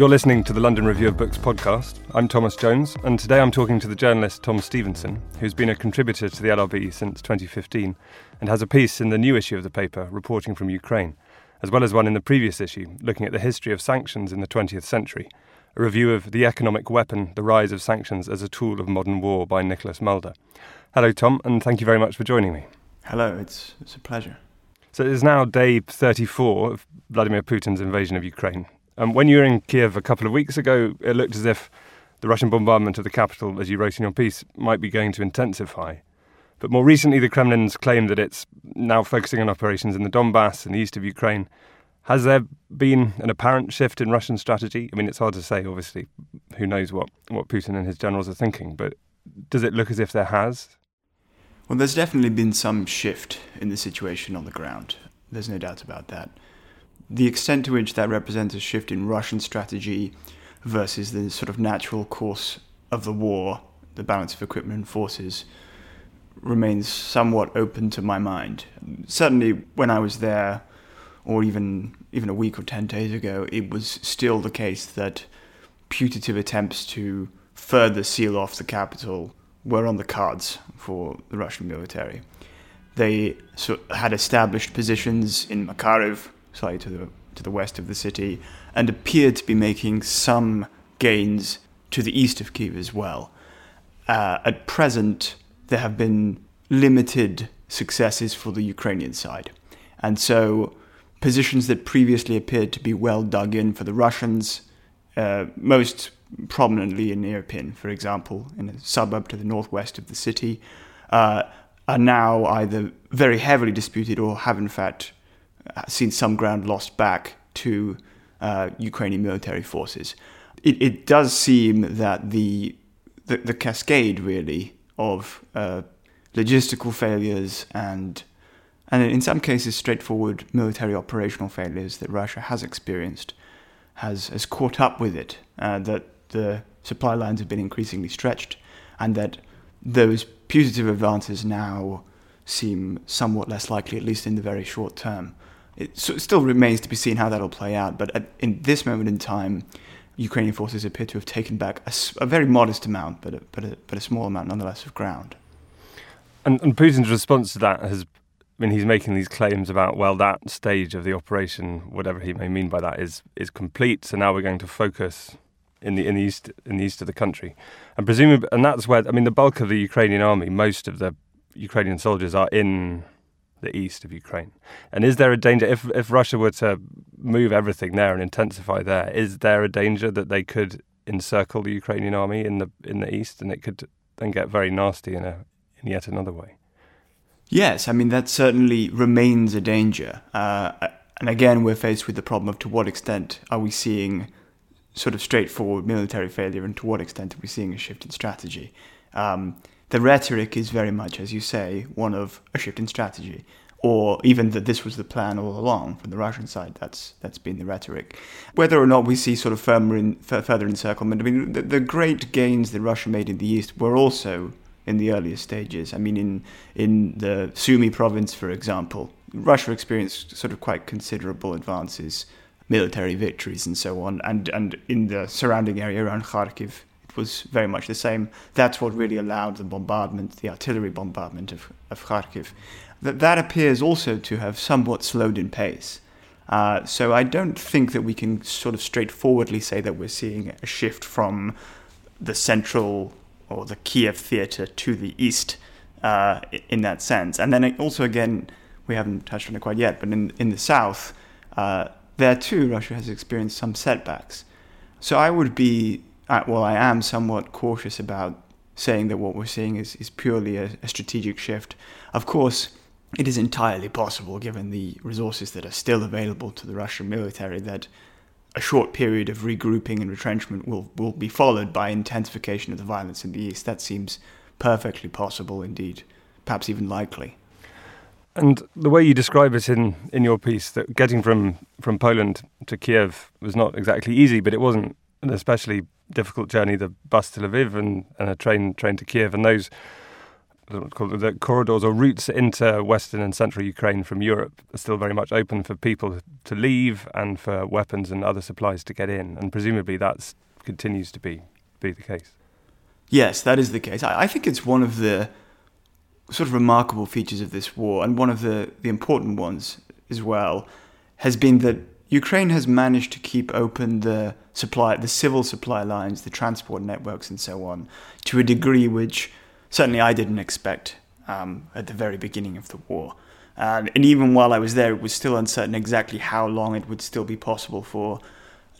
You're listening to the London Review of Books podcast. I'm Thomas Jones, and today I'm talking to the journalist Tom Stevenson, who's been a contributor to the LRB since 2015 and has a piece in the new issue of the paper reporting from Ukraine, as well as one in the previous issue looking at the history of sanctions in the 20th century, a review of The Economic Weapon The Rise of Sanctions as a Tool of Modern War by Nicholas Mulder. Hello, Tom, and thank you very much for joining me. Hello, it's, it's a pleasure. So it is now day 34 of Vladimir Putin's invasion of Ukraine. Um, when you were in Kiev a couple of weeks ago, it looked as if the Russian bombardment of the capital, as you wrote in your piece, might be going to intensify. But more recently, the Kremlin's claimed that it's now focusing on operations in the Donbass and the east of Ukraine. Has there been an apparent shift in Russian strategy? I mean, it's hard to say, obviously. Who knows what, what Putin and his generals are thinking, but does it look as if there has? Well, there's definitely been some shift in the situation on the ground. There's no doubt about that the extent to which that represents a shift in Russian strategy versus the sort of natural course of the war, the balance of equipment and forces, remains somewhat open to my mind. Certainly, when I was there, or even even a week or ten days ago, it was still the case that putative attempts to further seal off the capital were on the cards for the Russian military. They had established positions in Makariv, slightly to the to the west of the city, and appeared to be making some gains to the east of Kiev as well. Uh, at present, there have been limited successes for the Ukrainian side, and so positions that previously appeared to be well dug in for the Russians, uh, most prominently in Irpin, for example, in a suburb to the northwest of the city, uh, are now either very heavily disputed or have in fact seen some ground lost back to uh, Ukrainian military forces. It, it, does seem that the, the, the cascade really of uh, logistical failures and and in some cases straightforward military operational failures that Russia has experienced has has caught up with it. Uh, that the supply lines have been increasingly stretched, and that those putative advances now seem somewhat less likely, at least in the very short term it still remains to be seen how that'll play out. But at, in this moment in time, Ukrainian forces appear to have taken back a, a very modest amount, but a, but a, but a small amount nonetheless of ground. And, and Putin's response to that has I mean, he's making these claims about well, that stage of the operation, whatever he may mean by that, is is complete. So now we're going to focus in the in the east in the east of the country, and presumably, and that's where I mean, the bulk of the Ukrainian army, most of the Ukrainian soldiers are in the east of Ukraine. And is there a danger if if Russia were to move everything there and intensify there? Is there a danger that they could encircle the Ukrainian army in the in the east, and it could then get very nasty in a in yet another way? Yes, I mean that certainly remains a danger. Uh, and again, we're faced with the problem of to what extent are we seeing sort of straightforward military failure, and to what extent are we seeing a shift in strategy? Um, the rhetoric is very much, as you say, one of a shift in strategy, or even that this was the plan all along from the Russian side. That's that's been the rhetoric. Whether or not we see sort of firmer in, further encirclement, I mean, the, the great gains that Russia made in the east were also in the earlier stages. I mean, in in the Sumy province, for example, Russia experienced sort of quite considerable advances, military victories, and so on. And and in the surrounding area around Kharkiv, was very much the same. That's what really allowed the bombardment, the artillery bombardment of, of Kharkiv. That, that appears also to have somewhat slowed in pace. Uh, so I don't think that we can sort of straightforwardly say that we're seeing a shift from the central or the Kiev theater to the east uh, in that sense. And then also, again, we haven't touched on it quite yet, but in, in the south, uh, there too, Russia has experienced some setbacks. So I would be uh, well, I am somewhat cautious about saying that what we're seeing is, is purely a, a strategic shift. Of course, it is entirely possible, given the resources that are still available to the Russian military, that a short period of regrouping and retrenchment will, will be followed by intensification of the violence in the east. That seems perfectly possible indeed, perhaps even likely. And the way you describe it in, in your piece, that getting from, from Poland to Kiev was not exactly easy, but it wasn't an especially difficult journey. The bus to Lviv and, and a train train to Kiev, and those the corridors or routes into Western and Central Ukraine from Europe are still very much open for people to leave and for weapons and other supplies to get in, and presumably that continues to be be the case. Yes, that is the case. I, I think it's one of the sort of remarkable features of this war, and one of the, the important ones as well, has been that Ukraine has managed to keep open the supply, the civil supply lines, the transport networks, and so on, to a degree which certainly I didn't expect um, at the very beginning of the war. and even while I was there, it was still uncertain exactly how long it would still be possible for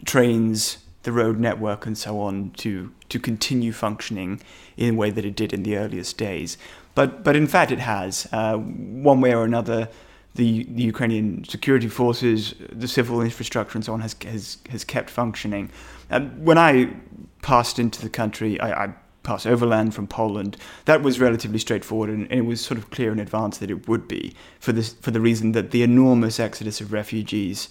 trains, the road network, and so on to to continue functioning in the way that it did in the earliest days. But but in fact, it has uh, one way or another. The, the Ukrainian security forces, the civil infrastructure, and so on has has, has kept functioning. Uh, when I passed into the country, I, I passed overland from Poland. That was relatively straightforward, and, and, it was sort of clear in advance that it would be for this for the reason that the enormous exodus of refugees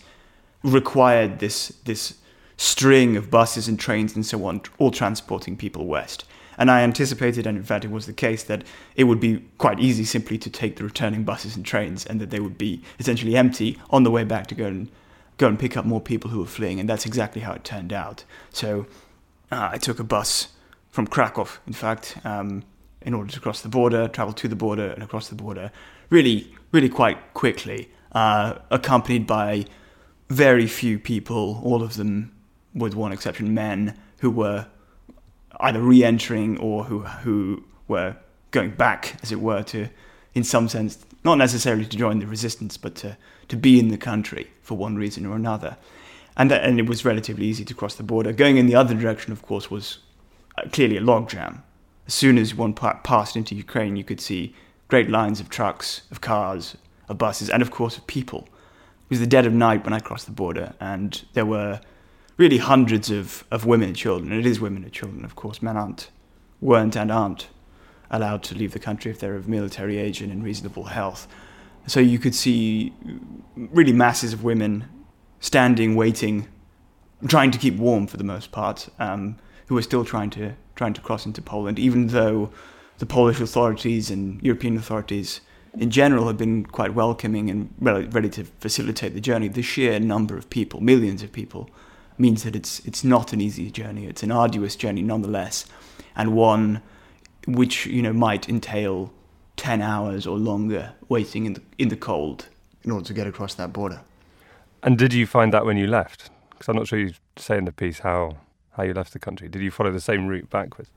required this this string of buses and trains and so on, all transporting people west. And I anticipated, and in fact it was the case, that it would be quite easy simply to take the returning buses and trains and that they would be essentially empty on the way back to go and go and pick up more people who were fleeing. And that's exactly how it turned out. So uh, I took a bus from Krakow, in fact, um, in order to cross the border, travel to the border and across the border, really, really quite quickly, uh, accompanied by very few people, all of them, with one exception, men who were either re-entering or who who were going back, as it were, to, in some sense, not necessarily to join the resistance, but to, to be in the country for one reason or another. And, that, and it was relatively easy to cross the border. Going in the other direction, of course, was uh, clearly a logjam. As soon as one passed into Ukraine, you could see great lines of trucks, of cars, of buses, and of course of people. It was the dead of night when I crossed the border, and there were really hundreds of, of women and children. It is women and children, of course. Men aren't, weren't and aren't allowed to leave the country if they're of military age and in reasonable health. So you could see really masses of women standing, waiting, trying to keep warm for the most part, um, who were still trying to trying to cross into Poland, even though the Polish authorities and European authorities in general have been quite welcoming and ready to facilitate the journey. The sheer number of people, millions of people, means that it's it's not an easy journey. It's an arduous journey nonetheless, and one which you know might entail ten hours or longer waiting in the in the cold in order to get across that border. And did you find that when you left? Because I'm not sure you say in the piece how how you left the country. Did you follow the same route backwards?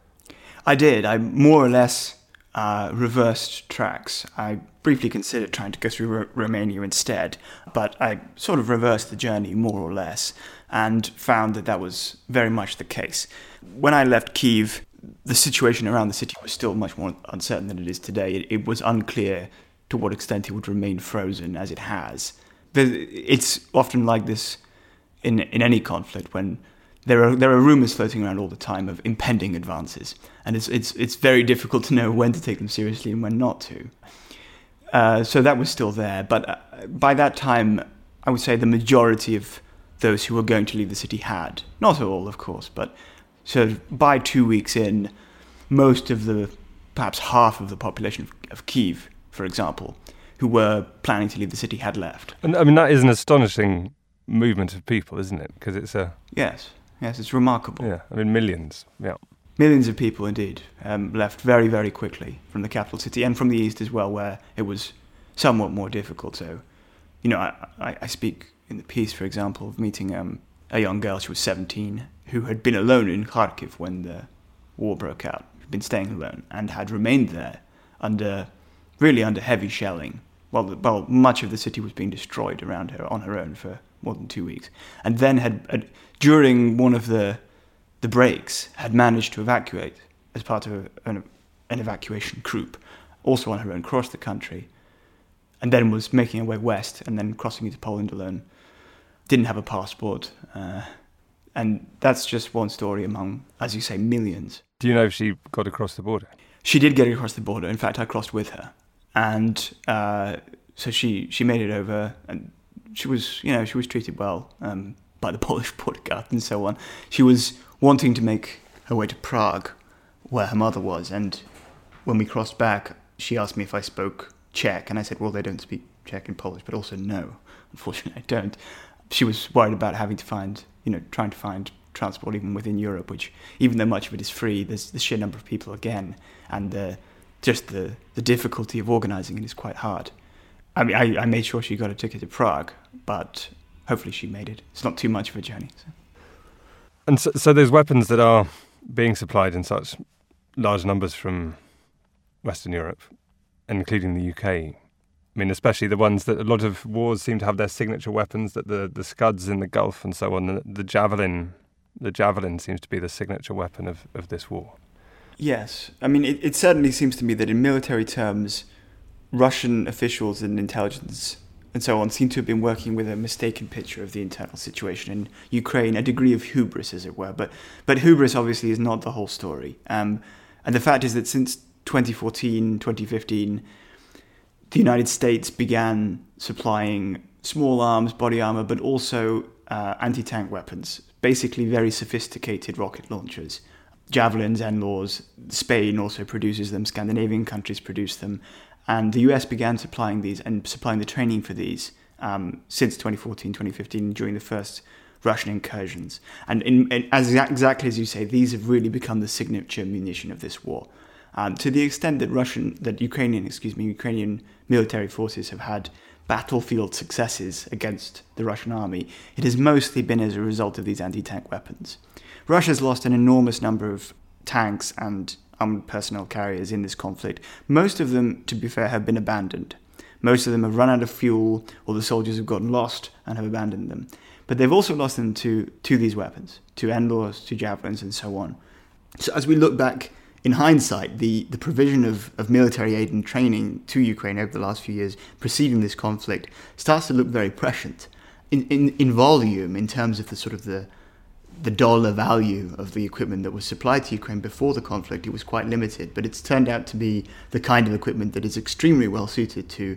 I did. I more or less uh, reversed tracks. I briefly considered trying to go through R- Romania instead, but I sort of reversed the journey more or less and found that that was very much the case. When I left Kiev, the situation around the city was still much more uncertain than it is today. It, it was unclear to what extent it would remain frozen as it has. It's often like this in in any conflict when there are there are rumors floating around all the time of impending advances, and it's it's it's very difficult to know when to take them seriously and when not to. Uh, so that was still there, but uh, by that time, I would say the majority of those who were going to leave the city had not all, of course, but so by two weeks in, most of the perhaps half of the population of, of Kiev, for example, who were planning to leave the city had left. And I mean that is an astonishing movement of people, isn't it? Because it's a yes Yes, it's remarkable. Yeah, I mean millions. Yeah. Millions of people, indeed, um, left very, very quickly from the capital city and from the east as well, where it was somewhat more difficult. So, you know, I, I, I speak in the piece, for example, of meeting um, a young girl, she was 17, who had been alone in Kharkiv when the war broke out, had been staying alone, and had remained there under, really under heavy shelling. While, well, much of the city was being destroyed around her on her own for more than two weeks, and then had, had during one of the the breaks, had managed to evacuate as part of an, an evacuation group, also on her own, across the country, and then was making her way west and then crossing into Poland alone. Didn't have a passport. Uh, and that's just one story among, as you say, millions. Do you know if she got across the border? She did get across the border. In fact, I crossed with her, and uh, so she she made it over, and she was you know she was treated well um, by the Polish border guard and so on. She was wanting to make her way to Prague, where her mother was, and when we crossed back, she asked me if I spoke Czech, and I said, well, they don't speak Czech and Polish, but also no, unfortunately, I don't. She was worried about having to find you know, trying to find transport even within Europe, which even though much of it is free, there's the sheer number of people again, and uh, just the the difficulty of organising it is quite hard. I mean, I, I made sure she got a ticket to Prague, but hopefully she made it. It's not too much of a journey. So. And so, so there's weapons that are being supplied in such large numbers from Western Europe, including the UK. I mean, especially the ones that a lot of wars seem to have their signature weapons, that the, the Scuds in the Gulf and so on, the, the javelin, the javelin seems to be the signature weapon of, of this war. Yes, I mean, it, it certainly seems to me that in military terms, Russian officials and intelligence and so on seem to have been working with a mistaken picture of the internal situation in Ukraine, a degree of hubris, as it were. But but hubris obviously is not the whole story. Um, and the fact is that since 2014, 2015 the United States began supplying small arms, body armor, but also uh, anti tank weapons, basically very sophisticated rocket launchers. Javelins, NLAWs. Spain also produces them, Scandinavian countries produce them. And the US began supplying these and supplying the training for these um, since 2014, 2015, during the first Russian incursions. And in, in, as exactly as you say, these have really become the signature munition of this war. Um, to the extent that Russian, that Ukrainian, excuse me, Ukrainian military forces have had battlefield successes against the Russian army, it has mostly been as a result of these anti-tank weapons. Russia's lost an enormous number of tanks and armored personnel carriers in this conflict. Most of them, to be fair, have been abandoned. Most of them have run out of fuel, or the soldiers have gotten lost and have abandoned them. But they've also lost them to, to these weapons, to NLAWs, to javelins, and so on. So as we look back in hindsight, the, the provision of, of military aid and training to Ukraine over the last few years preceding this conflict starts to look very prescient. In, in, in volume, in terms of the sort of the, the dollar value of the equipment that was supplied to Ukraine before the conflict, it was quite limited. But it's turned out to be the kind of equipment that is extremely well suited to,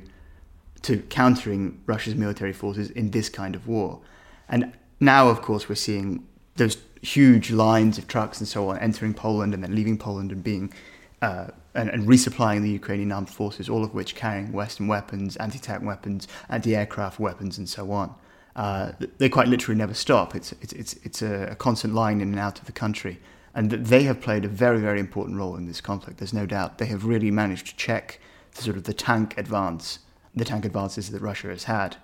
to countering Russia's military forces in this kind of war. And now, of course, we're seeing those huge lines of trucks and so on entering Poland and then leaving Poland and being uh, and, and, resupplying the Ukrainian armed forces, all of which carrying Western weapons, anti-tank weapons, anti-aircraft weapons, and so on. Uh, they quite literally never stop. It's it's it's it's a, constant line in and out of the country, and they have played a very very important role in this conflict. There's no doubt. They have really managed to check the sort of the tank advance, the tank advances that Russia has had.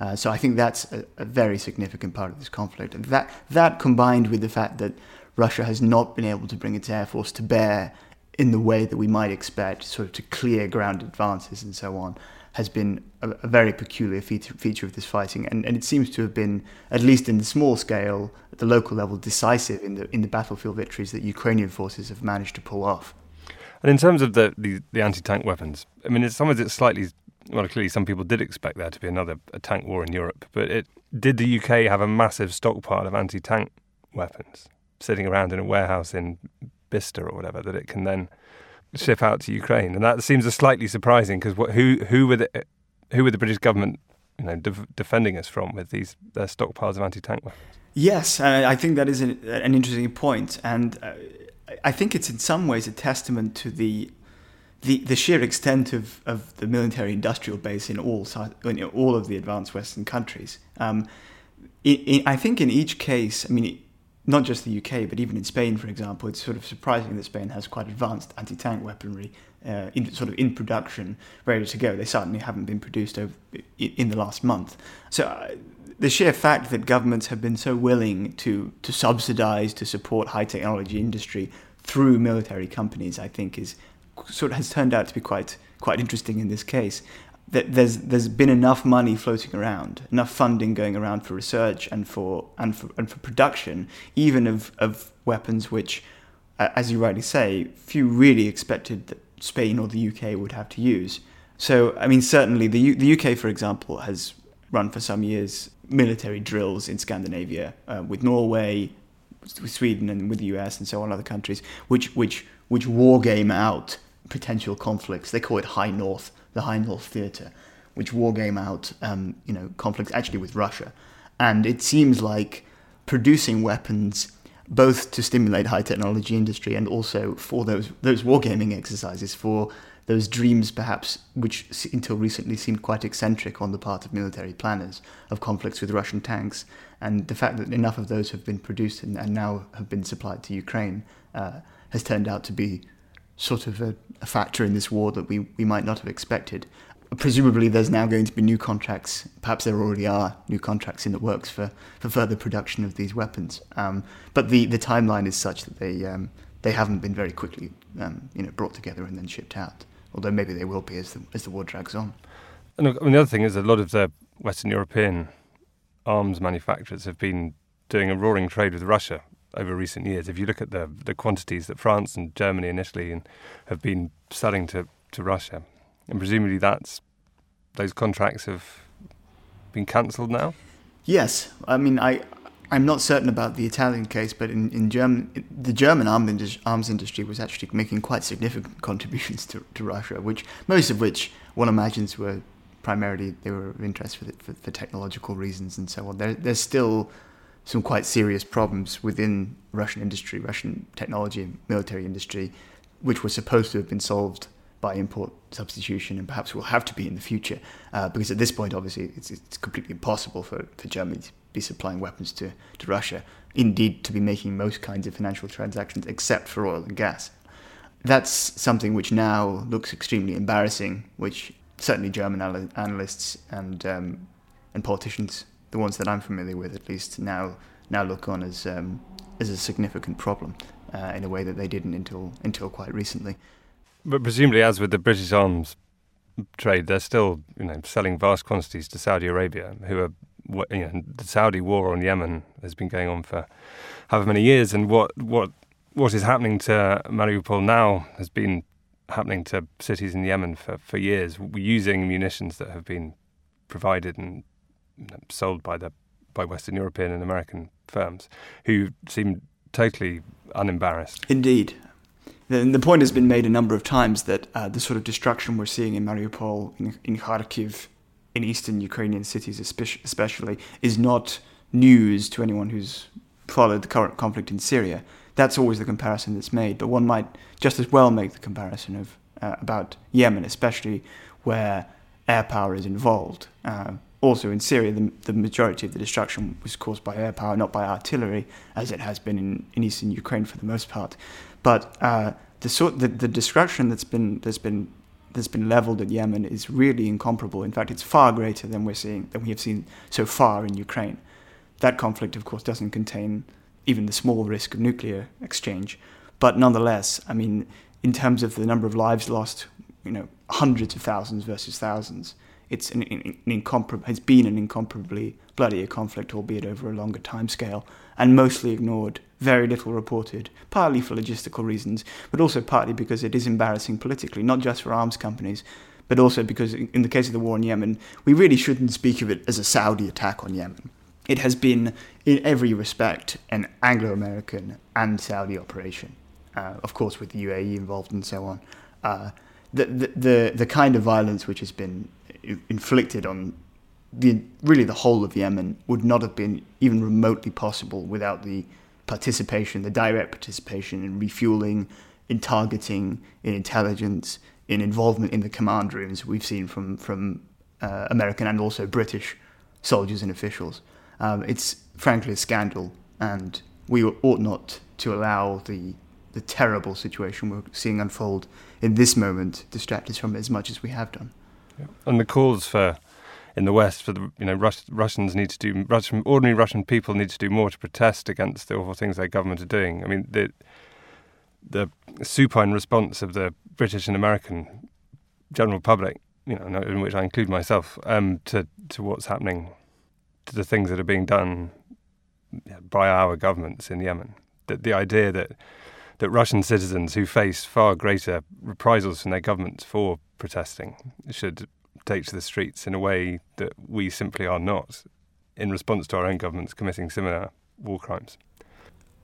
Uh, so I think that's a, a, very significant part of this conflict. And that, that combined with the fact that Russia has not been able to bring its air force to bear in the way that we might expect, sort of to clear ground advances and so on, has been a, a very peculiar feature, feature of this fighting. And, and it seems to have been, at least in the small scale, at the local level, decisive in the, in the battlefield victories that Ukrainian forces have managed to pull off. And in terms of the, the, the anti tank weapons, I mean, it's sometimes it's slightly well, clearly some people did expect there to be another tank war in Europe, but it did the UK have a massive stockpile of anti-tank weapons sitting around in a warehouse in Bicester or whatever that it can then ship out to Ukraine, and that seems a slightly surprising because who who were the who were the British government you know de- defending us from with these their stockpiles of anti-tank weapons? Yes, I think that is an, an interesting point, and uh, I think it's in some ways a testament to the the, the sheer extent of, of the military industrial base in all in all of the advanced Western countries. Um, in, in, I think in each case, I mean, not just the UK, but even in Spain, for example, it's sort of surprising that Spain has quite advanced anti-tank weaponry uh, in, sort of in production, ready to go. They certainly haven't been produced over, in the last month. So uh, the sheer fact that governments have been so willing to to subsidize, to support high technology industry through military companies, I think, is sort of has turned out to be quite quite interesting in this case. that there's there's been enough money floating around, enough funding going around for research and for and for and for production, even of of weapons which, as you rightly say, few really expected that Spain or the UK would have to use. So, I mean, certainly the U- the UK, for example, has run for some years military drills in Scandinavia uh, with Norway, with Sweden, and with the US, and so on other countries, which which which war game out potential conflicts. They call it High North, the High North Theatre, which war game out, um, you know, conflicts actually with Russia. And it seems like producing weapons both to stimulate high technology industry and also for those those wargaming exercises for those dreams perhaps which until recently seemed quite eccentric on the part of military planners of conflicts with Russian tanks and the fact that enough of those have been produced and, and now have been supplied to Ukraine uh, has turned out to be sort of a, a factor in this war that we, we might not have expected presumably there's now going to be new contracts. Perhaps there already are new contracts in the works for, for further production of these weapons. Um, but the, the timeline is such that they um, they haven't been very quickly um, you know brought together and then shipped out. Although maybe they will be as the as the war drags on. And I mean, the other thing is a lot of the Western European arms manufacturers have been doing a roaring trade with Russia over recent years. If you look at the the quantities that France and Germany initially have been selling to, to Russia, and presumably that's those contracts have been cancelled now. Yes, I mean I. I'm not certain about the Italian case, but in, in German, the German arms industry was actually making quite significant contributions to, to Russia, which most of which one imagines were primarily they were of interest for, the, for, for, technological reasons and so on. There, there's still some quite serious problems within Russian industry, Russian technology and military industry, which were supposed to have been solved by import substitution and perhaps will have to be in the future. Uh, because at this point obviously it's, it's completely impossible for, for Germany to be supplying weapons to, to Russia indeed to be making most kinds of financial transactions except for oil and gas. That's something which now looks extremely embarrassing which certainly German analysts and um, and politicians the ones that I'm familiar with at least now now look on as um, as a significant problem uh, in a way that they didn't until until quite recently. But presumably, as with the British arms trade, they're still you know selling vast quantities to Saudi Arabia, who are you know, the Saudi war on Yemen has been going on for however many years, and what what what is happening to Mariupol now has been happening to cities in Yemen for, for years, using munitions that have been provided and sold by the by Western European and American firms, who seem totally unembarrassed. Indeed, the, the point has been made a number of times that uh, the sort of destruction we're seeing in Mariupol, in, in Kharkiv, in eastern Ukrainian cities especially, is not news to anyone who's followed the current conflict in Syria. That's always the comparison that's made, but one might just as well make the comparison of uh, about Yemen, especially where air power is involved. Uh, also in Syria, the, the, majority of the destruction was caused by air power, not by artillery, as it has been in, in eastern Ukraine for the most part. But uh, the sort the, the destruction that's been that's been that's been leveled at Yemen is really incomparable. In fact, it's far greater than we're seeing than we have seen so far in Ukraine. That conflict, of course, doesn't contain even the small risk of nuclear exchange, but nonetheless, I mean, in terms of the number of lives lost, you know, hundreds of thousands versus thousands, it's an, an, an incomparable has been an incomparably bloodier conflict, albeit over a longer time scale, and mostly ignored very little reported, partly for logistical reasons, but also partly because it is embarrassing politically, not just for arms companies, but also because in the case of the war in Yemen, we really shouldn't speak of it as a Saudi attack on Yemen. It has been, in every respect, an Anglo American and Saudi operation, uh, of course, with the UAE involved and so on. Uh, the, the, the, the kind of violence which has been inflicted on the, really the whole of Yemen would not have been even remotely possible without the participation, the direct participation in refueling, in targeting, in intelligence, in involvement in the command rooms we've seen from from uh, American and also British soldiers and officials. Um, it's frankly a scandal, and we ought not to allow the the terrible situation we're seeing unfold in this moment distract us from it as much as we have done. And the calls for in the West for the you know Rus- Russians need to do Russian ordinary Russian people need to do more to protest against the awful things their government are doing. I mean the the supine response of the British and American general public you know, in which I include myself, um, to to what's happening, to the things that are being done by our governments in Yemen. That the idea that that Russian citizens who face far greater reprisals from their governments for protesting should take to the streets in a way that we simply are not, in response to our own governments committing similar war crimes.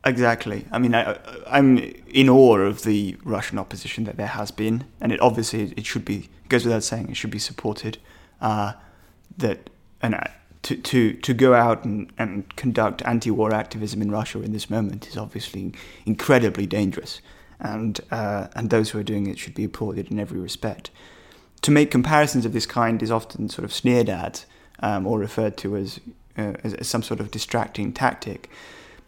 Exactly. I mean, I, am in awe of the Russian opposition that there has been, and it obviously it should be goes without saying it should be supported. Uh, that and uh, to to to go out and, and conduct anti-war activism in Russia in this moment is obviously incredibly dangerous, and uh, and those who are doing it should be applauded in every respect. To make comparisons of this kind is often sort of sneered at um, or referred to as, uh, as, as some sort of distracting tactic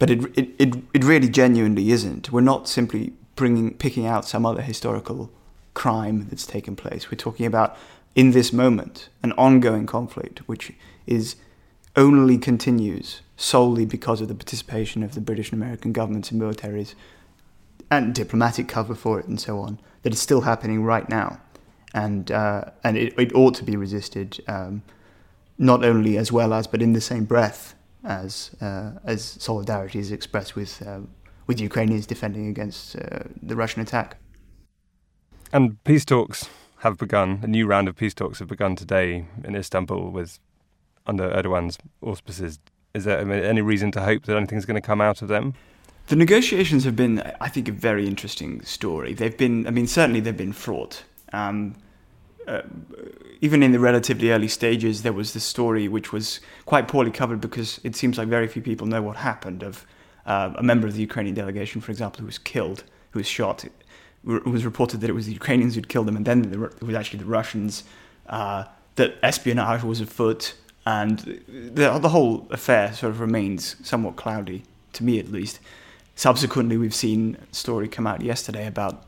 but it, it, it, it really genuinely isn't. We're not simply bringing picking out some other historical crime that's taken place. We're talking about in this moment an ongoing conflict which is only continues solely because of the participation of the British and American governments and militaries and diplomatic cover for it and so on that is still happening right now and uh, and it, it ought to be resisted um, not only as well as but in the same breath as uh, as solidarity is expressed with uh, with Ukrainians defending against uh, the Russian attack. And peace talks have begun. A new round of peace talks have begun today in Istanbul with under Erdogan's auspices. Is there any reason to hope that anything's going to come out of them? The negotiations have been, I think, a very interesting story. They've been, I mean, certainly they've been fraught. Um, uh, even in the relatively early stages, there was this story which was quite poorly covered because it seems like very few people know what happened. Of uh, a member of the Ukrainian delegation, for example, who was killed, who was shot. It, was reported that it was the Ukrainians who'd killed him, and then it was actually the Russians. Uh, that espionage was afoot, and the, the whole affair sort of remains somewhat cloudy, to me at least. Subsequently, we've seen a story come out yesterday about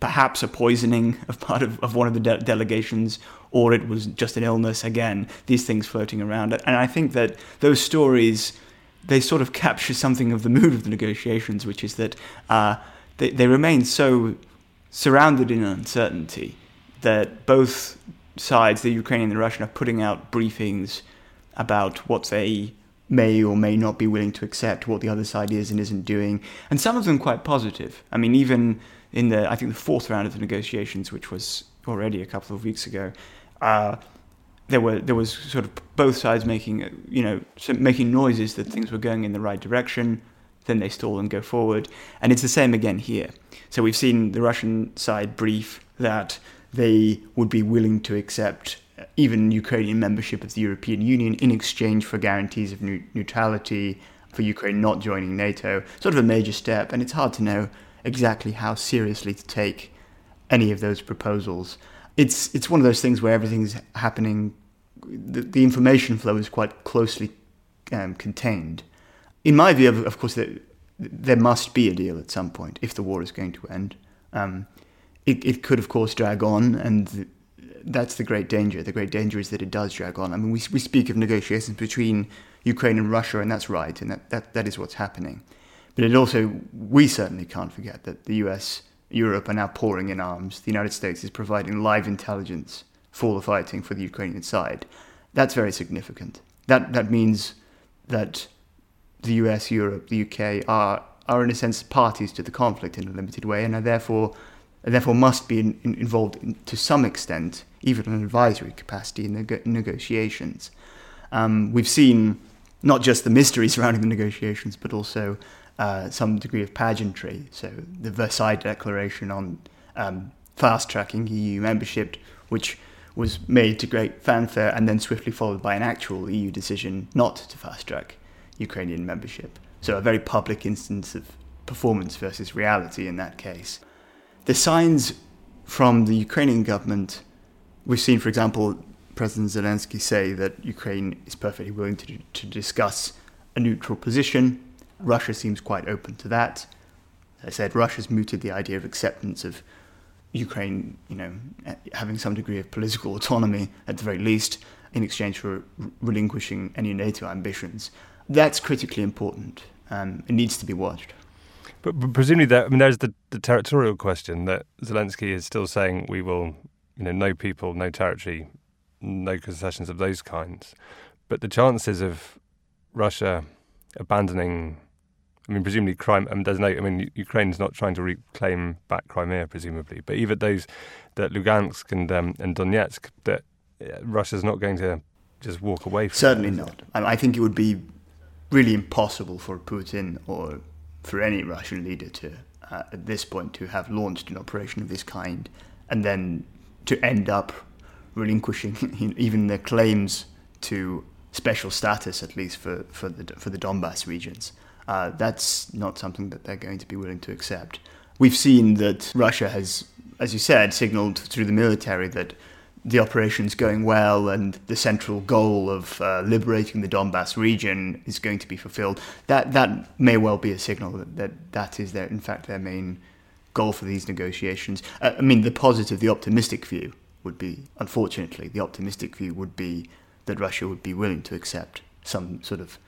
perhaps a poisoning of part of, of one of the de- delegations, or it was just an illness. Again, these things floating around. And I think that those stories, they sort of capture something of the mood of the negotiations, which is that uh, they, they remain so surrounded in uncertainty that both sides, the Ukrainian and the Russian, are putting out briefings about what they may or may not be willing to accept, what the other side is and isn't doing, and some of them quite positive. I mean, even in the I think the fourth round of the negotiations, which was already a couple of weeks ago, uh, there were there was sort of both sides making you know making noises that things were going in the right direction. Then they stall and go forward, and it's the same again here. So we've seen the Russian side brief that they would be willing to accept even Ukrainian membership of the European Union in exchange for guarantees of neutrality, for Ukraine not joining NATO. Sort of a major step, and it's hard to know exactly how seriously to take any of those proposals. It's it's one of those things where everything's happening. The, the information flow is quite closely um, contained. In my view, of, of course, there, there must be a deal at some point if the war is going to end. Um, it, it could, of course, drag on, and that's the great danger. The great danger is that it does drag on. I mean, we, we speak of negotiations between Ukraine and Russia, and that's right, and that, that, that is what's happening. But it also, we certainly can't forget that the US, Europe are now pouring in arms. The United States is providing live intelligence for the fighting for the Ukrainian side. That's very significant. That, that means that the US, Europe, the UK are, are in a sense parties to the conflict in a limited way and are therefore, therefore must be in, involved in, to some extent, even in an advisory capacity in the negotiations. Um, we've seen not just the mystery surrounding the negotiations, but also uh, some degree of pageantry. So the Versailles Declaration on um, fast tracking EU membership, which was made to great fanfare and then swiftly followed by an actual EU decision not to fast track Ukrainian membership. So a very public instance of performance versus reality in that case. The signs from the Ukrainian government, we've seen, for example, President Zelensky say that Ukraine is perfectly willing to, to discuss a neutral position Russia seems quite open to that. As I said, Russia's mooted the idea of acceptance of Ukraine, you know, having some degree of political autonomy at the very least, in exchange for relinquishing any NATO ambitions. That's critically important. Um, it needs to be watched. But, but presumably, there, I mean, there's the, the territorial question that Zelensky is still saying we will you know, no people, no territory, no concessions of those kinds. But the chances of Russia abandoning, I mean, presumably crime. I mean, there's no. I mean, Ukraine's not trying to reclaim back Crimea, presumably, but even those that Lugansk and um, and Donetsk, that Russia's not going to just walk away from. Certainly not. I think it would be really impossible for Putin or for any Russian leader to, uh, at this point, to have launched an operation of this kind and then to end up relinquishing even their claims to special status, at least for, for the for the Donbass regions. Uh, that's not something that they're going to be willing to accept. We've seen that Russia has, as you said, signaled through the military that the operation's going well and the central goal of uh, liberating the Donbass region is going to be fulfilled. That that may well be a signal that that, that is their, in fact, their main goal for these negotiations. Uh, I mean, the positive, the optimistic view would be, unfortunately, the optimistic view would be that Russia would be willing to accept some sort of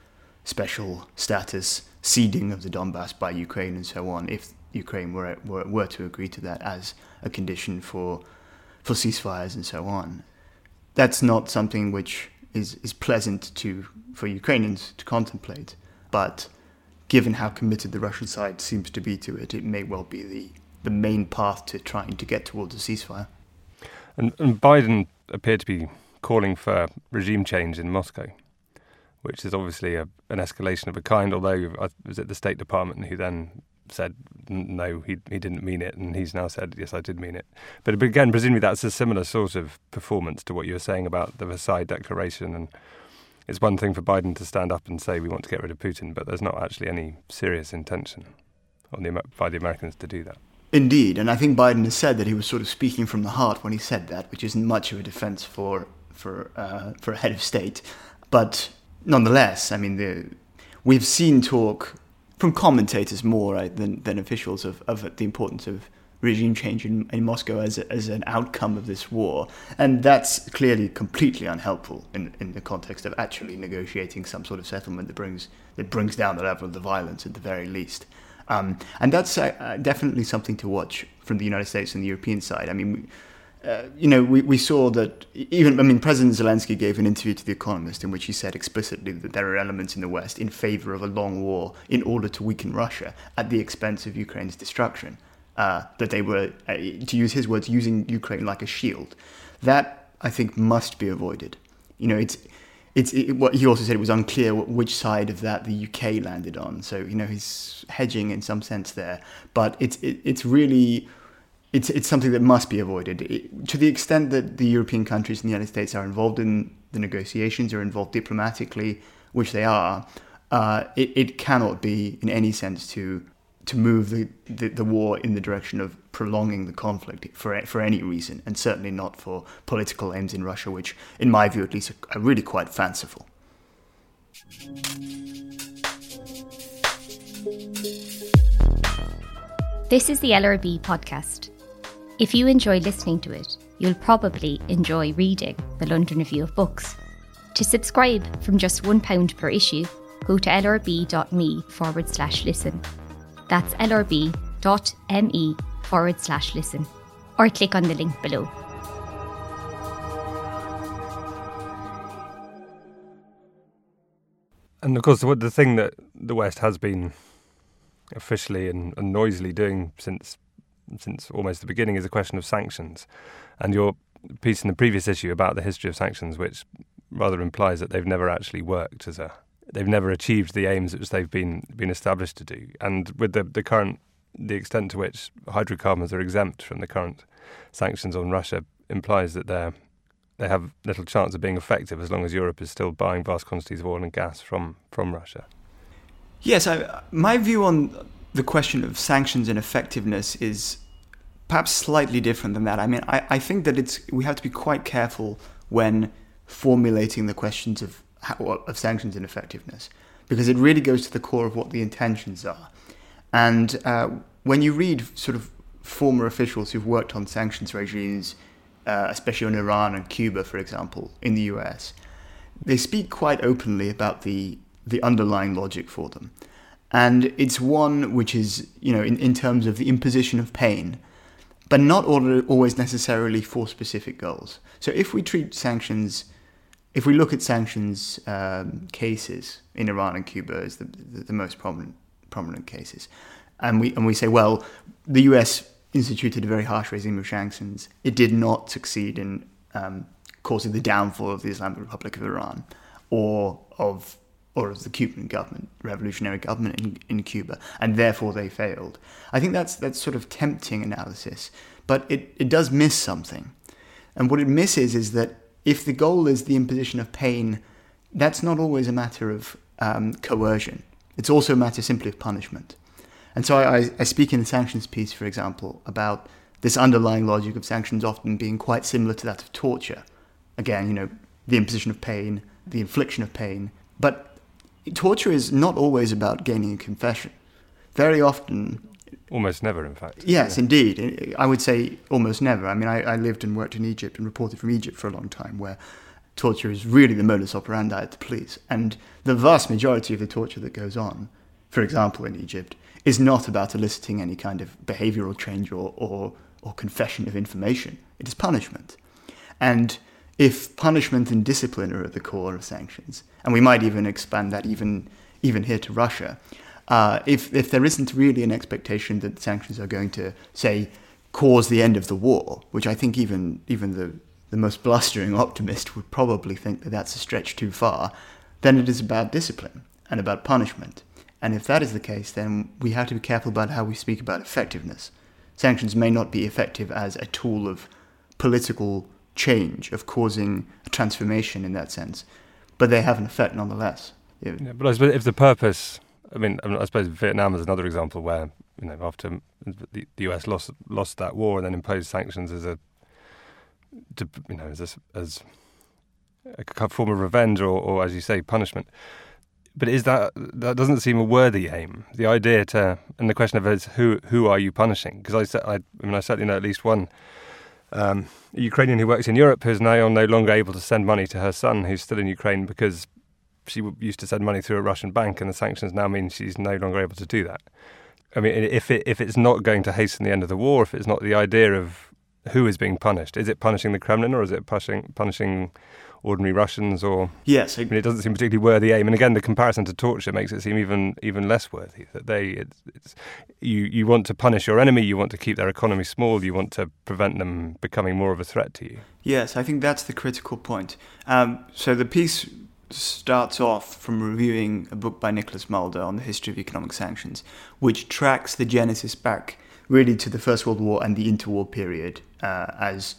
special status, ceding of the Donbass by Ukraine and so on, if Ukraine were, were, were to agree to that as a condition for for ceasefires and so on. That's not something which is, is pleasant to for Ukrainians to contemplate, but given how committed the Russian side seems to be to it, it may well be the, the main path to trying to get towards a ceasefire. And, and Biden appeared to be calling for regime change in Moscow, which is obviously a, an escalation of a kind. Although I was at the State Department who then said no, he he didn't mean it, and he's now said yes, I did mean it. But again, presumably that's a similar sort of performance to what you were saying about the Versailles Declaration, and it's one thing for Biden to stand up and say we want to get rid of Putin, but there's not actually any serious intention on the by the Americans to do that. Indeed, and I think Biden has said that he was sort of speaking from the heart when he said that, which isn't much of a defense for for uh, for a head of state, but nonetheless, I mean the we've seen talk from commentators more right, than, than officials of, of the importance of regime change in, in Moscow as, a, as an outcome of this war. And that's clearly completely unhelpful in, in the context of actually negotiating some sort of settlement that brings, that brings down the level of the violence at the very least. Um, and that's uh, definitely something to watch from the United States and the European side. I mean, uh, you know, we, we saw that even, I mean, President Zelensky gave an interview to The Economist in which he said explicitly that there are elements in the West in favor of a long war in order to weaken Russia at the expense of Ukraine's destruction. Uh, that they were, uh, to use his words, using Ukraine like a shield. That, I think, must be avoided. You know, it's, it's it, what he also said it was unclear which side of that the UK landed on. So, you know, he's hedging in some sense there. But it's, it, it's really it's it's something that must be avoided. It, to the extent that the European countries and the United States are involved in the negotiations or involved diplomatically, which they are, uh, it, it cannot be in any sense to to move the, the, the, war in the direction of prolonging the conflict for for any reason, and certainly not for political aims in Russia, which, in my view at least, are, are really quite fanciful. This is the LRB podcast. If you enjoy listening to it, you'll probably enjoy reading the London Review of Books. To subscribe from just £1 per issue, go to lrb.me forward slash listen. That's lrb.me forward slash listen. Or click on the link below. And of course, the thing that the West has been officially and, and noisily doing since since almost the beginning is a question of sanctions. And your piece in the previous issue about the history of sanctions, which rather implies that they've never actually worked as a they've never achieved the aims which they've been been established to do. And with the, the current the extent to which hydrocarbons are exempt from the current sanctions on Russia implies that they're they have little chance of being effective as long as Europe is still buying vast quantities of oil and gas from, from Russia. Yes, I, my view on the question of sanctions and effectiveness is perhaps slightly different than that. I mean, I, I think that it's we have to be quite careful when formulating the questions of of sanctions and effectiveness because it really goes to the core of what the intentions are. And uh, when you read sort of former officials who've worked on sanctions regimes, uh, especially on Iran and Cuba, for example, in the US, they speak quite openly about the the underlying logic for them. And it's one which is, you know, in, in terms of the imposition of pain, but not always necessarily for specific goals. So if we treat sanctions, if we look at sanctions um, cases in Iran and Cuba as the, the, the most prominent prominent cases, and we and we say, well, the U.S. instituted a very harsh regime of sanctions. It did not succeed in um, causing the downfall of the Islamic Republic of Iran or of or of the Cuban government, revolutionary government in, in Cuba, and therefore they failed. I think that's that's sort of tempting analysis, but it, it does miss something. And what it misses is that if the goal is the imposition of pain, that's not always a matter of um, coercion. It's also a matter simply of punishment. And so I, I speak in the sanctions piece, for example, about this underlying logic of sanctions often being quite similar to that of torture. Again, you know, the imposition of pain, the infliction of pain. But torture is not always about gaining a confession. Very often, almost never, in fact. Yes, yeah. indeed. I would say almost never. I mean, I, I, lived and worked in Egypt and reported from Egypt for a long time, where torture is really the modus operandi at the police. And the vast majority of the torture that goes on, for example, in Egypt, is not about eliciting any kind of behavioral change or, or, or confession of information. It is punishment. And if punishment and discipline are at the core of sanctions, and we might even expand that even even here to Russia, uh, if if there isn't really an expectation that sanctions are going to say cause the end of the war, which I think even even the the most blustering optimist would probably think that that's a stretch too far, then it is about discipline and about punishment. And if that is the case, then we have to be careful about how we speak about effectiveness. Sanctions may not be effective as a tool of political change, of causing a transformation in that sense, but they have an effect nonetheless. Yeah, but I suppose if the purpose, I mean, I suppose Vietnam is another example where you know after the, US lost lost that war and then imposed sanctions as a, to, you know, as a, as a form of revenge or, or as you say, punishment. But is that that doesn't seem a worthy aim? The idea to and the question of is who who are you punishing? Because I, I, I mean I certainly know at least one um, a Ukrainian who works in Europe who's now no longer able to send money to her son who's still in Ukraine because she used to send money through a Russian bank, and the sanctions now mean she's no longer able to do that. I mean, if it if it's not going to hasten the end of the war, if it's not the idea of who is being punished, is it punishing the Kremlin or is it punishing punishing ordinary Russians or yes, I mean, it doesn't seem particularly worthy aim. And again, the comparison to torture makes it seem even even less worthy. That they it's, it's, you you want to punish your enemy, you want to keep their economy small, you want to prevent them becoming more of a threat to you. Yes, I think that's the critical point. Um, so the piece starts off from reviewing a book by Nicholas Mulder on the history of economic sanctions, which tracks the genesis back really to the First World War and the interwar period uh, as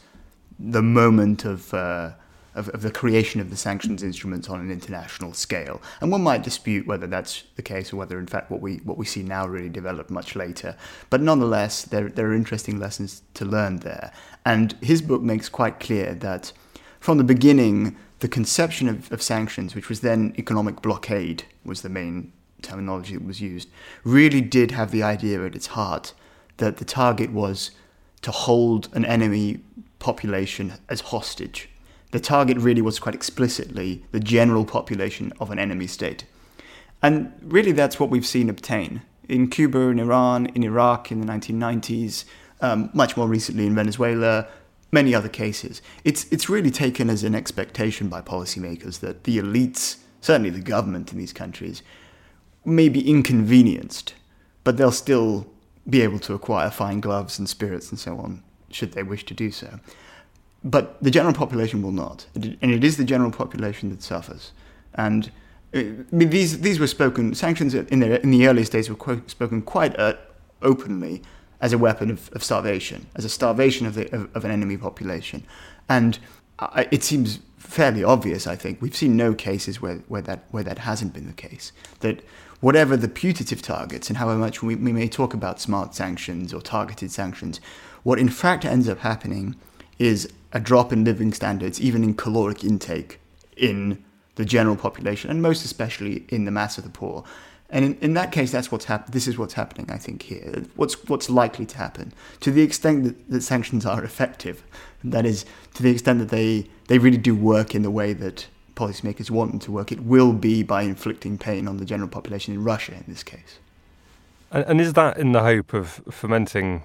the moment of uh, of, of, the creation of the sanctions instruments on an international scale. And one might dispute whether that's the case or whether, in fact, what we what we see now really developed much later. But nonetheless, there there are interesting lessons to learn there. And his book makes quite clear that from the beginning, the conception of, of sanctions, which was then economic blockade, was the main terminology that was used, really did have the idea at its heart that the target was to hold an enemy population as hostage the target really was quite explicitly the general population of an enemy state. And really, that's what we've seen obtain in Cuba, in Iran, in Iraq in the 1990s, um, much more recently in Venezuela, many other cases. It's, it's really taken as an expectation by policymakers that the elites, certainly the government in these countries, may be inconvenienced, but they'll still be able to acquire fine gloves and spirits and so on, should they wish to do so. But the general population will not. And it is the general population that suffers. And uh, I mean, these, these were spoken, sanctions in the, in the earliest days were spoken quite uh, openly as a weapon of, of, starvation, as a starvation of, the, of, of an enemy population. And I, it seems fairly obvious, I think. We've seen no cases where, where, that, where that hasn't been the case. That whatever the putative targets, and however much we, we may talk about smart sanctions or targeted sanctions, what in fact ends up happening is a drop in living standards, even in caloric intake in the general population, and most especially in the mass of the poor. And in, in that case, that's what's hap- This is what's happening, I think, here. What's what's likely to happen to the extent that, that sanctions are effective, that is, to the extent that they they really do work in the way that policymakers want them to work. It will be by inflicting pain on the general population in Russia, in this case. And, and is that in the hope of fomenting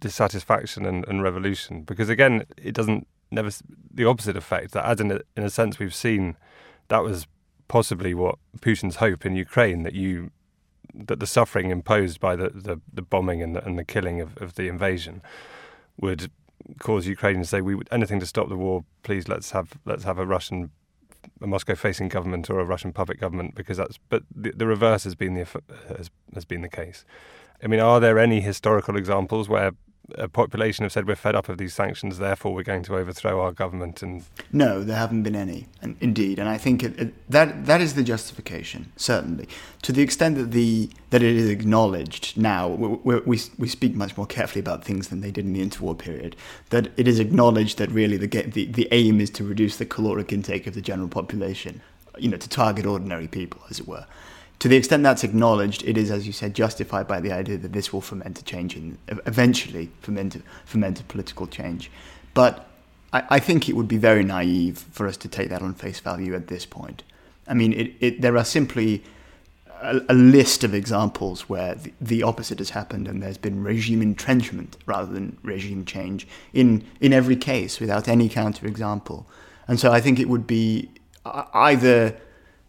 dissatisfaction and, and revolution. Because again, it doesn't never the opposite effect. That as in a, in a sense we've seen that was possibly what Putin's hope in Ukraine that you that the suffering imposed by the, the, the bombing and the, and the killing of, of the invasion would cause Ukraine to say we would anything to stop the war. Please let's have let's have a Russian a Moscow facing government or a Russian puppet government because that's but the, the reverse has been the has, has been the case. I mean, are there any historical examples where a population have said we're fed up of these sanctions, therefore we're going to overthrow our government. And no, there haven't been any, and, indeed, and I think it, it, that that is the justification, certainly, to the extent that the that it is acknowledged now. We, we we speak much more carefully about things than they did in the interwar period. That it is acknowledged that really the the the aim is to reduce the caloric intake of the general population, you know, to target ordinary people, as it were to the extent that's acknowledged, it is, as you said, justified by the idea that this will foment a change and eventually foment, foment a political change. But I, I, think it would be very naive for us to take that on face value at this point. I mean, it, it, there are simply a, a, list of examples where the, the, opposite has happened and there's been regime entrenchment rather than regime change in, in every case without any counterexample. And so I think it would be either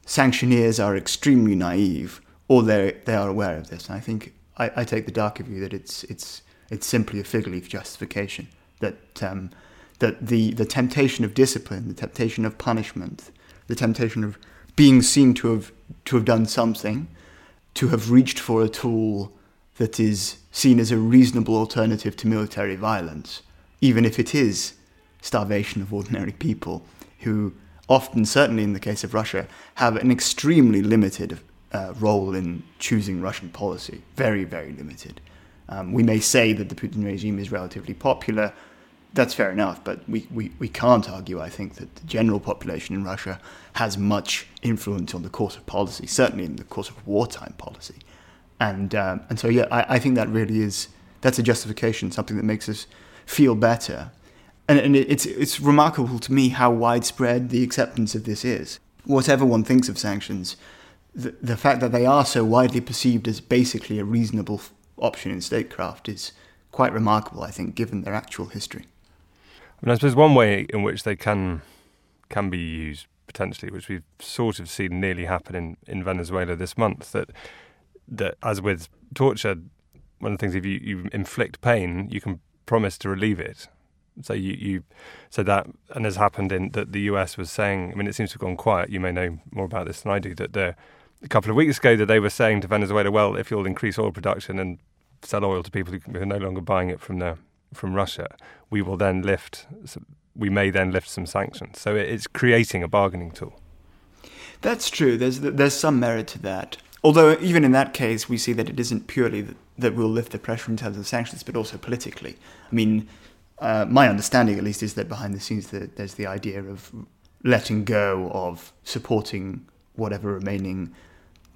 sanctioneers are extremely naive or they they are aware of this. And I think I, I, take the darker view that it's it's it's simply a fig leaf justification that um, that the the temptation of discipline, the temptation of punishment, the temptation of being seen to have to have done something, to have reached for a tool that is seen as a reasonable alternative to military violence, even if it is starvation of ordinary people who often, certainly in the case of Russia, have an extremely limited uh, role in choosing Russian policy. Very, very limited. Um, we may say that the Putin regime is relatively popular. That's fair enough, but we, we, we can't argue, I think, that the general population in Russia has much influence on the course of policy, certainly in the course of wartime policy. And, um, and so, yeah, I, I think that really is, that's a justification, something that makes us feel better and, and it's it's remarkable to me how widespread the acceptance of this is. Whatever one thinks of sanctions, the, the fact that they are so widely perceived as basically a reasonable option in statecraft is quite remarkable, I think, given their actual history. I mean, I suppose one way in which they can can be used potentially, which we've sort of seen nearly happen in, in Venezuela this month, that that as with torture, one of the things if you, you inflict pain, you can promise to relieve it. So you, you so that and has happened in that the US was saying. I mean, it seems to have gone quiet. You may know more about this than I do. That the a couple of weeks ago that they were saying to Venezuela, well, if you'll increase oil production and sell oil to people who are no longer buying it from the from Russia, we will then lift. We may then lift some sanctions. So it's creating a bargaining tool. That's true. There's there's some merit to that. Although even in that case, we see that it isn't purely that, that will lift the pressure in terms of sanctions, but also politically. I mean, uh, my understanding, at least, is that behind the scenes that there's the idea of letting go of supporting whatever remaining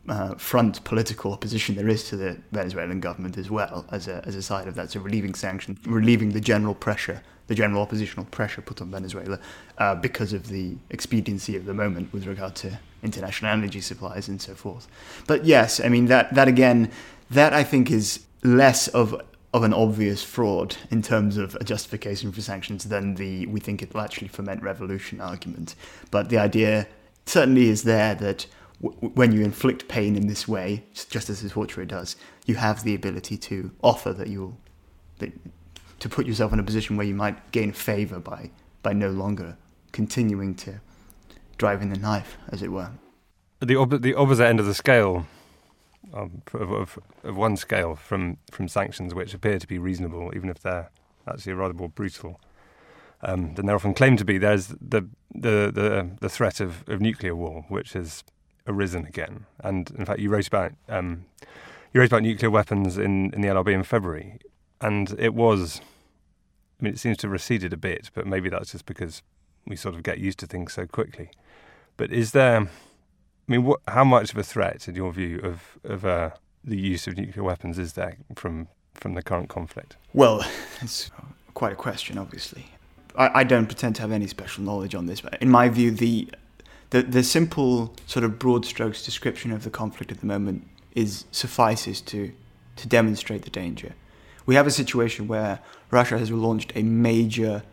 uh, front political opposition there is to the Venezuelan government as well as a, as a side of that. So relieving sanctions, relieving the general pressure, the general oppositional pressure put on Venezuela uh, because of the expediency of the moment with regard to international energy supplies and so forth. But yes, I mean that that again, that I think is less of of an obvious fraud in terms of a justification for sanctions than the we think it will actually foment revolution argument. But the idea certainly is there that w- when you inflict pain in this way, just as his torture does, you have the ability to offer that you'll that, to put yourself in a position where you might gain favor by by no longer continuing to drive in the knife, as it were. The the opposite end of the scale um, of, of, one scale from, from sanctions which appear to be reasonable, even if they're actually rather more brutal um, than they're often claimed to be. There's the the the, the threat of, of nuclear war, which has arisen again. And in fact, you wrote about um, you wrote about nuclear weapons in, in the LRB in February, and it was. I mean, it seems to have receded a bit, but maybe that's just because we sort of get used to things so quickly. But is there I mean, what, how much of a threat, in your view, of of uh, the use of nuclear weapons is there from from the current conflict? Well, it's quite a question, obviously. I, I don't pretend to have any special knowledge on this, but in my view, the, the the simple sort of broad strokes description of the conflict at the moment is suffices to to demonstrate the danger. We have a situation where Russia has launched a major,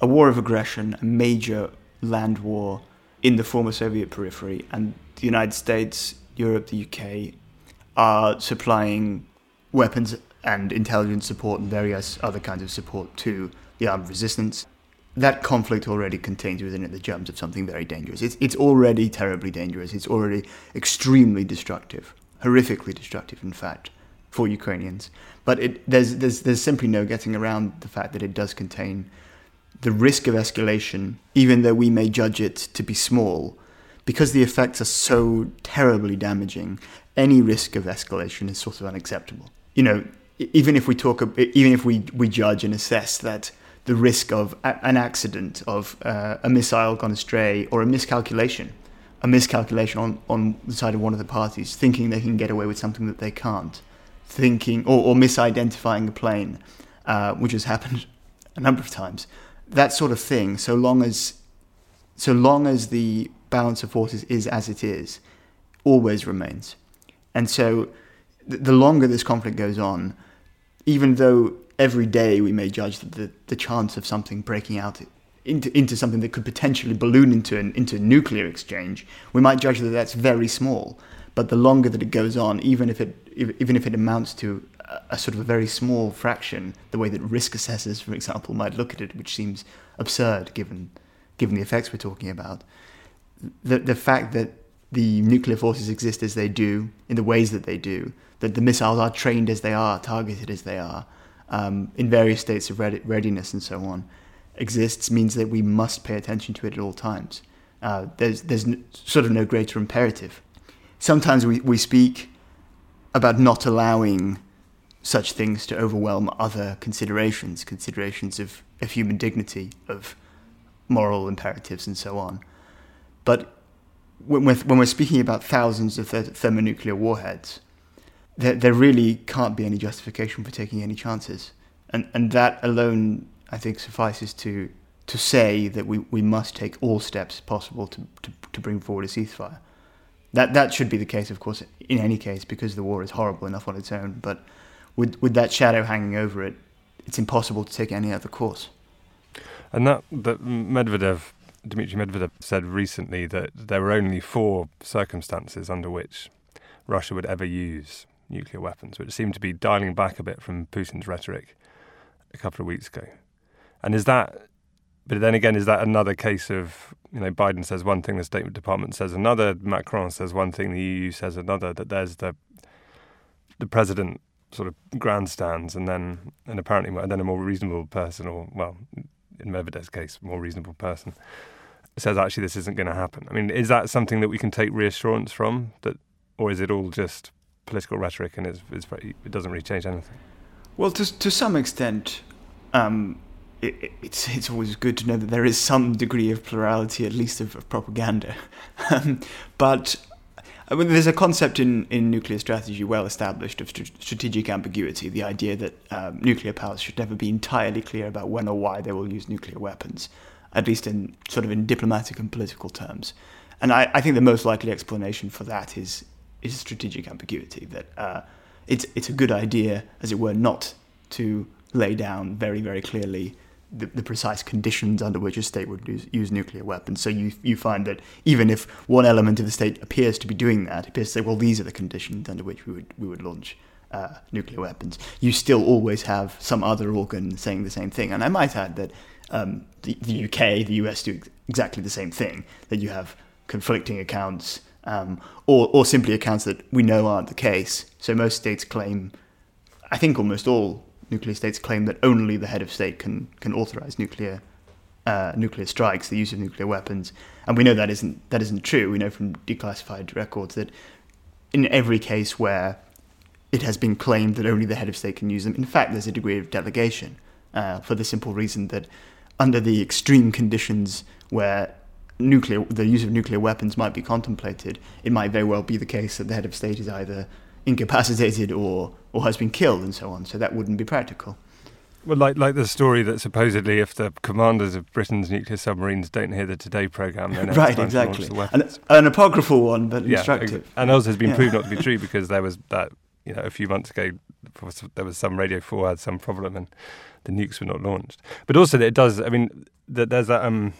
a war of aggression, a major land war in the former Soviet periphery, and the United States, Europe, the UK are supplying weapons and intelligence support and various other kinds of support to the armed resistance. That conflict already contains within it the germs of something very dangerous. It's, it's already terribly dangerous. It's already extremely destructive, horrifically destructive, in fact, for Ukrainians. But it, there's, there's, there's simply no getting around the fact that it does contain the risk of escalation, even though we may judge it to be small, because the effects are so terribly damaging, any risk of escalation is sort of unacceptable. You know, even if we talk, even if we, we judge and assess that the risk of an accident, of uh, a missile gone astray, or a miscalculation, a miscalculation on, on the side of one of the parties, thinking they can get away with something that they can't, thinking, or, or misidentifying a plane, uh, which has happened a number of times. That sort of thing, so long as, so long as the balance of forces is as it is, always remains. And so the longer this conflict goes on, even though every day we may judge that the, the chance of something breaking out into, into something that could potentially balloon into an into a nuclear exchange, we might judge that that's very small. But the longer that it goes on, even if it even if it amounts to a, a sort of a very small fraction, the way that risk assessors, for example, might look at it, which seems absurd given given the effects we're talking about, the the fact that the nuclear forces exist as they do in the ways that they do, that the missiles are trained as they are, targeted as they are, um, in various states of readiness and so on, exists means that we must pay attention to it at all times. Uh, there's there's sort of no greater imperative. Sometimes we, we speak about not allowing such things to overwhelm other considerations, considerations of, of human dignity, of moral imperatives, and so on. But when we're, when we're speaking about thousands of thermonuclear warheads, there, there really can't be any justification for taking any chances. And, and that alone, I think, suffices to, to say that we, we must take all steps possible to, to, to bring forward a ceasefire. That, that should be the case, of course, in any case, because the war is horrible enough on its own. But with, with that shadow hanging over it, it's impossible to take any other course. And that, that Medvedev Dmitry Medvedev said recently that there were only four circumstances under which Russia would ever use nuclear weapons, which seemed to be dialing back a bit from Putin's rhetoric a couple of weeks ago. And is that, but then again, is that another case of, you know, Biden says one thing, the State Department says another, Macron says one thing, the EU says another, that there's the, the president sort of grandstands and then, and apparently, and then a more reasonable person, or, well, in Medvedev's case, more reasonable person, says actually this isn't going to happen. I mean, is that something that we can take reassurance from, that, or is it all just political rhetoric and it's, it's it doesn't really change anything? Well, to to some extent, um, it, it's it's always good to know that there is some degree of plurality, at least of, of propaganda. um, but I mean, there's a concept in, in nuclear strategy well established of st- strategic ambiguity, the idea that um, nuclear powers should never be entirely clear about when or why they will use nuclear weapons at least in sort of in diplomatic and political terms. And I, I think the most likely explanation for that is is strategic ambiguity. That uh, it's it's a good idea, as it were, not to lay down very very clearly the, the, precise conditions under which a state would use, use, nuclear weapons. So you you find that even if one element of the state appears to be doing that, appears to say, well, these are the conditions under which we would we would launch uh, nuclear weapons. You still always have some other organ saying the same thing. And I might add that um, the, the, UK, the US do exactly the same thing. That you have conflicting accounts, um, or or simply accounts that we know aren't the case. So most states claim, I think almost all nuclear states claim that only the head of state can can authorize nuclear uh, nuclear strikes, the use of nuclear weapons, and we know that isn't that isn't true. We know from declassified records that in every case where it has been claimed that only the head of state can use them, in fact, there's a degree of delegation uh, for the simple reason that under the extreme conditions where nuclear the use of nuclear weapons might be contemplated, it might very well be the case that the head of state is either incapacitated or or has been killed and so on. So that wouldn't be practical. Well, like like the story that supposedly if the commanders of Britain's nuclear submarines don't hear the Today program, then right, exactly, an, an, apocryphal one, but yeah, instructive. And also has been yeah. proved not to be true because there was that you know, a few months ago, there was some Radio 4 had some problem and the nukes were not launched. But also, it does, I mean, there's that, um,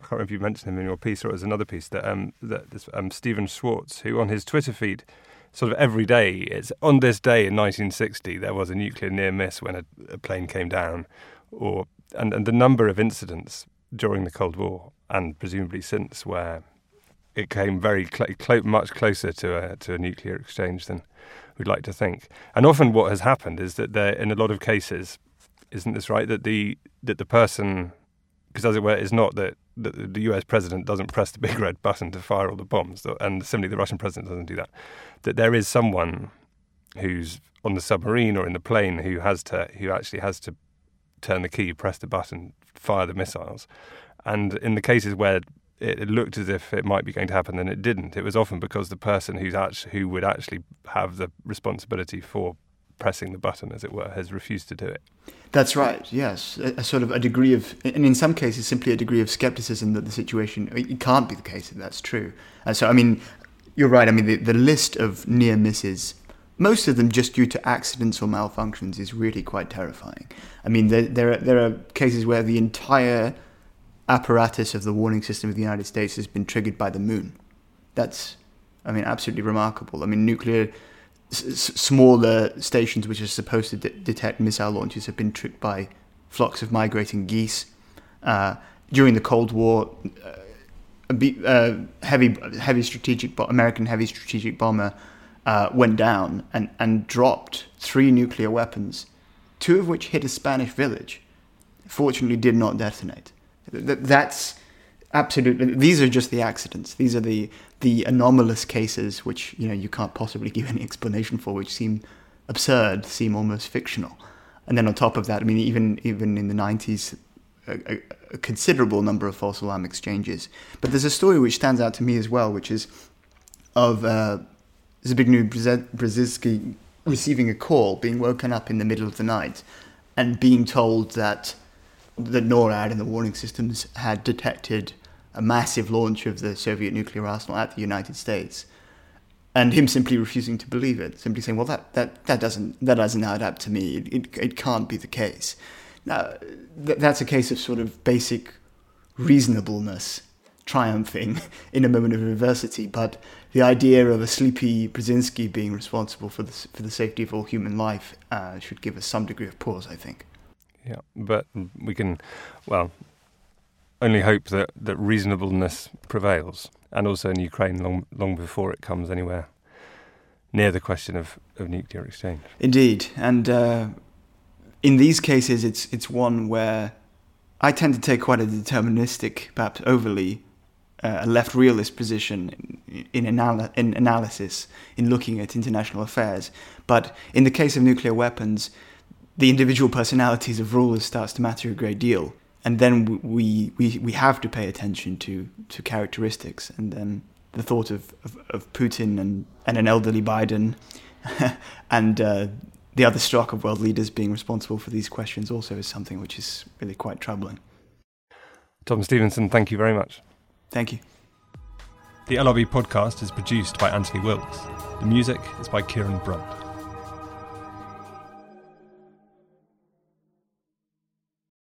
I can't remember if you mentioned him in your piece or it was another piece, that, um, that this, um, Stephen Schwartz, who on his Twitter feed, sort of every day, it's on this day in 1960, there was a nuclear near miss when a, a plane came down, or and, and the number of incidents during the Cold War and presumably since where it came very cl- cl- much closer to a, to a nuclear exchange than we'd like to think. And often what has happened is that there, in a lot of cases, isn't this right, that the, that the person, because as it were, is not that, that the US president doesn't press the big red button to fire all the bombs, and similarly the Russian president doesn't do that, that there is someone who's on the submarine or in the plane who has to, who actually has to turn the key, press the button, fire the missiles. And in the cases where it, looked as if it might be going to happen, and it didn't. It was often because the person who's actually, who would actually have the responsibility for pressing the button, as it were, has refused to do it. That's right. Yes, a, a, sort of a degree of, and in some cases, simply a degree of skepticism that the situation it can't be the case that that's true. And so, I mean, you're right. I mean, the, the list of near misses most of them just due to accidents or malfunctions is really quite terrifying. I mean, there, there, are, there are cases where the entire apparatus of the warning system of the United States has been triggered by the moon. That's, I mean, absolutely remarkable. I mean, nuclear, s- smaller stations which are supposed to de- detect missile launches have been tricked by flocks of migrating geese. Uh, during the Cold War, uh, a uh, heavy, heavy strategic, bo- American heavy strategic bomber uh, went down and, and dropped three nuclear weapons, two of which hit a Spanish village. Fortunately, did not detonate. That's absolutely. These are just the accidents. These are the the anomalous cases which you know you can't possibly give any explanation for, which seem absurd, seem almost fictional. And then on top of that, I mean, even even in the nineties, a, a, considerable number of false alarm exchanges. But there's a story which stands out to me as well, which is of uh, Zbigniew Brzezinski receiving a call, being woken up in the middle of the night, and being told that the NORAD and the warning systems had detected a massive launch of the Soviet nuclear arsenal at the United States, and him simply refusing to believe it, simply saying, "Well, that that, that doesn't that doesn't add up to me. It, it, it can't be the case." Now, th- that's a case of sort of basic reasonableness triumphing in a moment of adversity, but the idea of a sleepy Brzezinski being responsible for the, for the safety of all human life uh, should give us some degree of pause, I think. Yeah, but we can, well, only hope that, that reasonableness prevails, and also in Ukraine long long before it comes anywhere near the question of, of nuclear exchange. Indeed, and uh, in these cases, it's it's one where I tend to take quite a deterministic, perhaps overly uh, a left realist position in, in, anal- in analysis, in looking at international affairs. But in the case of nuclear weapons, the individual personalities of rulers starts to matter a great deal. And then we, we, we have to pay attention to, to characteristics. And then the thought of, of, of Putin and, and an elderly Biden and uh, the other stock of world leaders being responsible for these questions also is something which is really quite troubling. Tom Stevenson, thank you very much. Thank you. The LRB podcast is produced by Anthony Wilkes. The music is by Kieran Brunt.